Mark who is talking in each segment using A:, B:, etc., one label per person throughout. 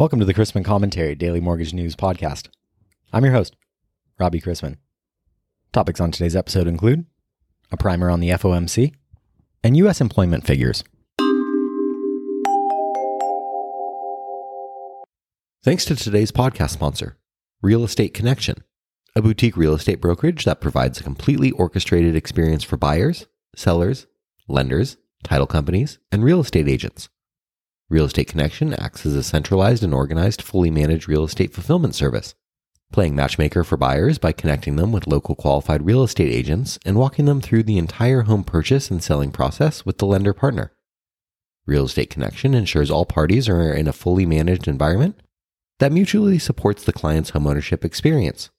A: Welcome to the Chrisman Commentary Daily Mortgage News Podcast. I'm your host, Robbie Chrisman. Topics on today's episode include a primer on the FOMC and U.S. employment figures.
B: Thanks to today's podcast sponsor, Real Estate Connection, a boutique real estate brokerage that provides a completely orchestrated experience for buyers, sellers, lenders, title companies, and real estate agents. Real Estate Connection acts as a centralized and organized, fully managed real estate fulfillment service, playing matchmaker for buyers by connecting them with local qualified real estate agents and walking them through the entire home purchase and selling process with the lender partner. Real Estate Connection ensures all parties are in a fully managed environment that mutually supports the client's homeownership experience.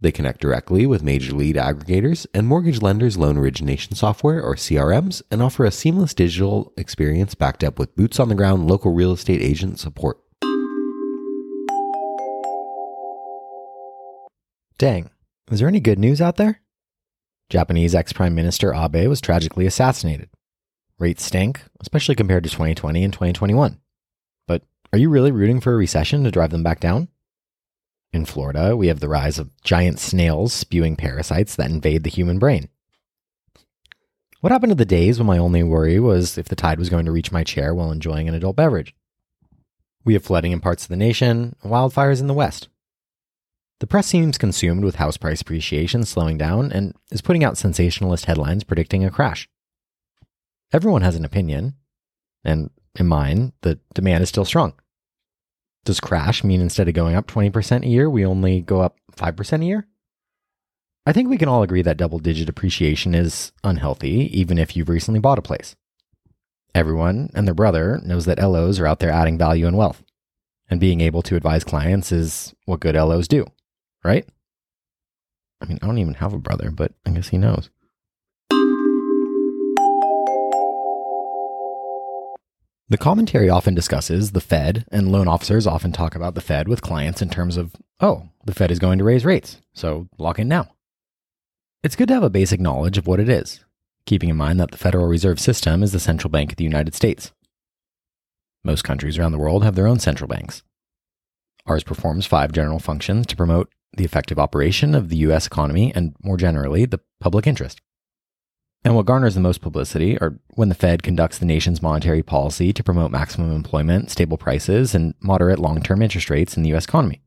B: They connect directly with major lead aggregators and mortgage lenders' loan origination software or CRMs and offer a seamless digital experience backed up with boots on the ground local real estate agent support.
A: Dang, is there any good news out there? Japanese ex Prime Minister Abe was tragically assassinated. Rates stink, especially compared to 2020 and 2021. But are you really rooting for a recession to drive them back down? In Florida, we have the rise of giant snails spewing parasites that invade the human brain. What happened to the days when my only worry was if the tide was going to reach my chair while enjoying an adult beverage? We have flooding in parts of the nation, wildfires in the West. The press seems consumed with house price appreciation slowing down and is putting out sensationalist headlines predicting a crash. Everyone has an opinion, and in mine, the demand is still strong. Does crash mean instead of going up 20% a year, we only go up 5% a year? I think we can all agree that double digit appreciation is unhealthy, even if you've recently bought a place. Everyone and their brother knows that LOs are out there adding value and wealth. And being able to advise clients is what good LOs do, right? I mean, I don't even have a brother, but I guess he knows. The commentary often discusses the Fed, and loan officers often talk about the Fed with clients in terms of, oh, the Fed is going to raise rates, so lock in now. It's good to have a basic knowledge of what it is, keeping in mind that the Federal Reserve System is the central bank of the United States. Most countries around the world have their own central banks. Ours performs five general functions to promote the effective operation of the U.S. economy and, more generally, the public interest. And what garners the most publicity are when the Fed conducts the nation's monetary policy to promote maximum employment, stable prices, and moderate long term interest rates in the US economy,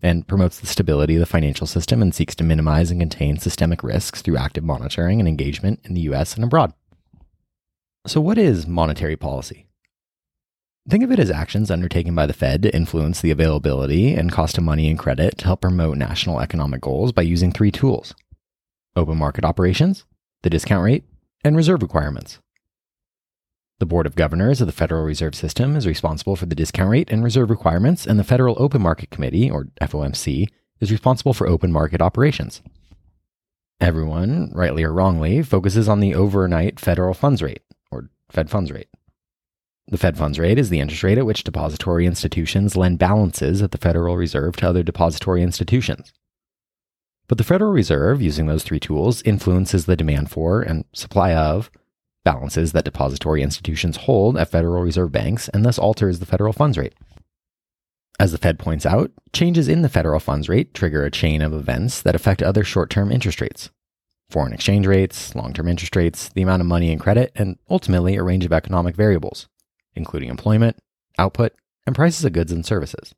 A: and promotes the stability of the financial system and seeks to minimize and contain systemic risks through active monitoring and engagement in the US and abroad. So, what is monetary policy? Think of it as actions undertaken by the Fed to influence the availability and cost of money and credit to help promote national economic goals by using three tools open market operations the discount rate, and reserve requirements. The Board of Governors of the Federal Reserve System is responsible for the discount rate and reserve requirements, and the Federal Open Market Committee, or FOMC, is responsible for open market operations. Everyone, rightly or wrongly, focuses on the overnight federal funds rate, or Fed funds rate. The Fed funds rate is the interest rate at which depository institutions lend balances at the Federal Reserve to other depository institutions. But the Federal Reserve, using those three tools, influences the demand for and supply of balances that depository institutions hold at Federal Reserve banks and thus alters the federal funds rate. As the Fed points out, changes in the federal funds rate trigger a chain of events that affect other short term interest rates foreign exchange rates, long term interest rates, the amount of money and credit, and ultimately a range of economic variables, including employment, output, and prices of goods and services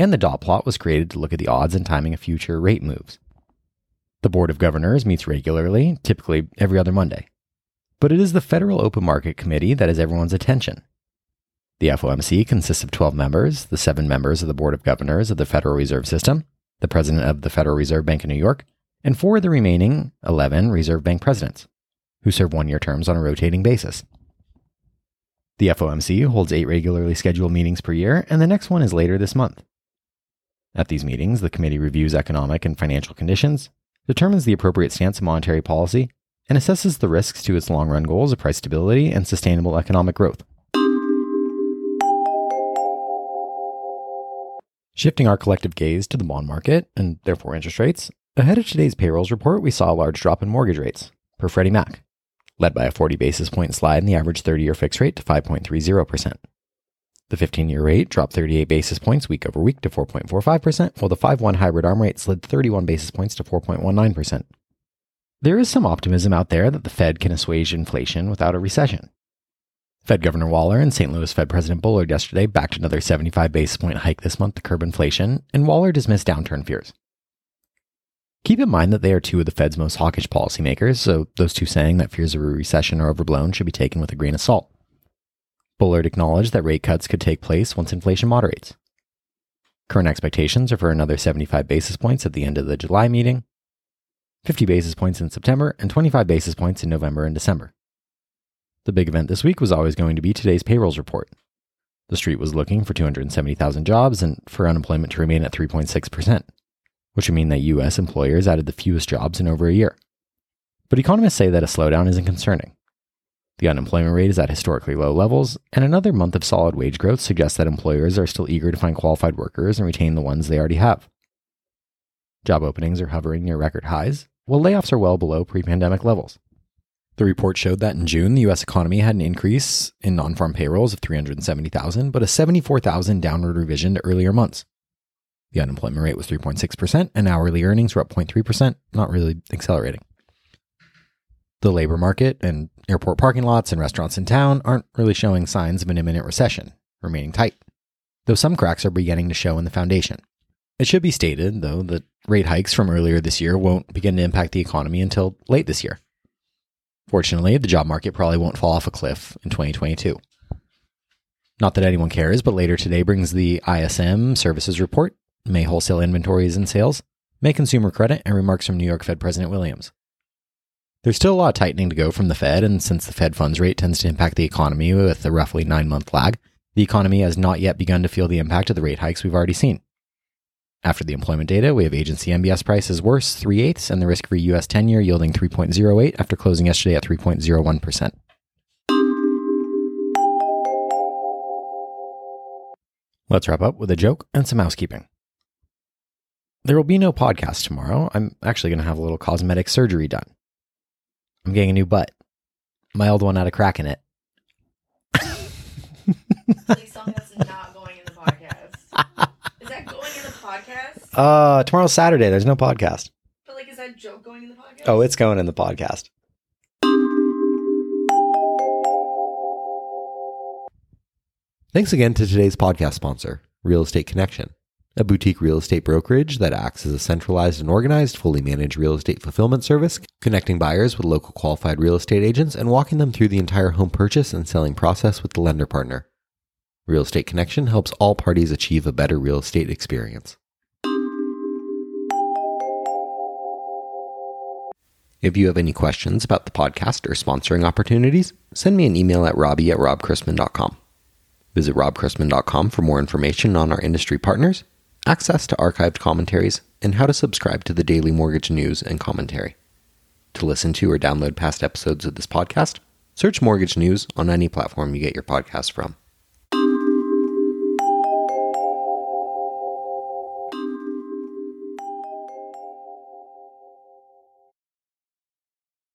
A: and the dot plot was created to look at the odds and timing of future rate moves. The Board of Governors meets regularly, typically every other Monday. But it is the Federal Open Market Committee that has everyone's attention. The FOMC consists of 12 members, the seven members of the Board of Governors of the Federal Reserve System, the President of the Federal Reserve Bank of New York, and four of the remaining 11 Reserve Bank presidents, who serve one year terms on a rotating basis. The FOMC holds eight regularly scheduled meetings per year, and the next one is later this month. At these meetings, the committee reviews economic and financial conditions, determines the appropriate stance of monetary policy, and assesses the risks to its long run goals of price stability and sustainable economic growth. Shifting our collective gaze to the bond market, and therefore interest rates, ahead of today's payrolls report, we saw a large drop in mortgage rates, per Freddie Mac, led by a 40 basis point slide in the average 30 year fixed rate to 5.30%. The 15 year rate dropped 38 basis points week over week to 4.45%, while the 5 1 hybrid arm rate slid 31 basis points to 4.19%. There is some optimism out there that the Fed can assuage inflation without a recession. Fed Governor Waller and St. Louis Fed President Bullard yesterday backed another 75 basis point hike this month to curb inflation, and Waller dismissed downturn fears. Keep in mind that they are two of the Fed's most hawkish policymakers, so those two saying that fears of a recession are overblown should be taken with a grain of salt. Bullard acknowledged that rate cuts could take place once inflation moderates. Current expectations are for another 75 basis points at the end of the July meeting, 50 basis points in September, and 25 basis points in November and December. The big event this week was always going to be today's payrolls report. The street was looking for 270,000 jobs and for unemployment to remain at 3.6%, which would mean that U.S. employers added the fewest jobs in over a year. But economists say that a slowdown isn't concerning. The unemployment rate is at historically low levels, and another month of solid wage growth suggests that employers are still eager to find qualified workers and retain the ones they already have. Job openings are hovering near record highs, while layoffs are well below pre pandemic levels. The report showed that in June, the U.S. economy had an increase in non farm payrolls of 370,000, but a 74,000 downward revision to earlier months. The unemployment rate was 3.6%, and hourly earnings were up 0.3%, not really accelerating. The labor market and airport parking lots and restaurants in town aren't really showing signs of an imminent recession, remaining tight, though some cracks are beginning to show in the foundation. It should be stated, though, that rate hikes from earlier this year won't begin to impact the economy until late this year. Fortunately, the job market probably won't fall off a cliff in 2022. Not that anyone cares, but later today brings the ISM services report, May wholesale inventories and sales, May consumer credit, and remarks from New York Fed President Williams. There's still a lot of tightening to go from the Fed, and since the Fed funds rate tends to impact the economy with a roughly nine month lag, the economy has not yet begun to feel the impact of the rate hikes we've already seen. After the employment data, we have agency MBS prices worse, 3 eighths, and the risk free US 10 year yielding 3.08 after closing yesterday at 3.01%. Let's wrap up with a joke and some housekeeping. There will be no podcast tomorrow. I'm actually going to have a little cosmetic surgery done. I'm getting a new butt. My old one had a crack in it.
C: Please tell me that's not going in the podcast. Is that going in the podcast?
A: Uh, tomorrow's Saturday. There's no podcast.
C: But like, is that joke going in the podcast?
A: Oh, it's going in the podcast.
B: Thanks again to today's podcast sponsor, Real Estate Connection, a boutique real estate brokerage that acts as a centralized and organized, fully managed real estate fulfillment service, connecting buyers with local qualified real estate agents and walking them through the entire home purchase and selling process with the lender partner. Real Estate Connection helps all parties achieve a better real estate experience. If you have any questions about the podcast or sponsoring opportunities, send me an email at robbie at robchrisman.com. Visit robchrisman.com for more information on our industry partners, access to archived commentaries, and how to subscribe to the daily mortgage news and commentary. To listen to or download past episodes of this podcast, search Mortgage News on any platform you get your podcast from.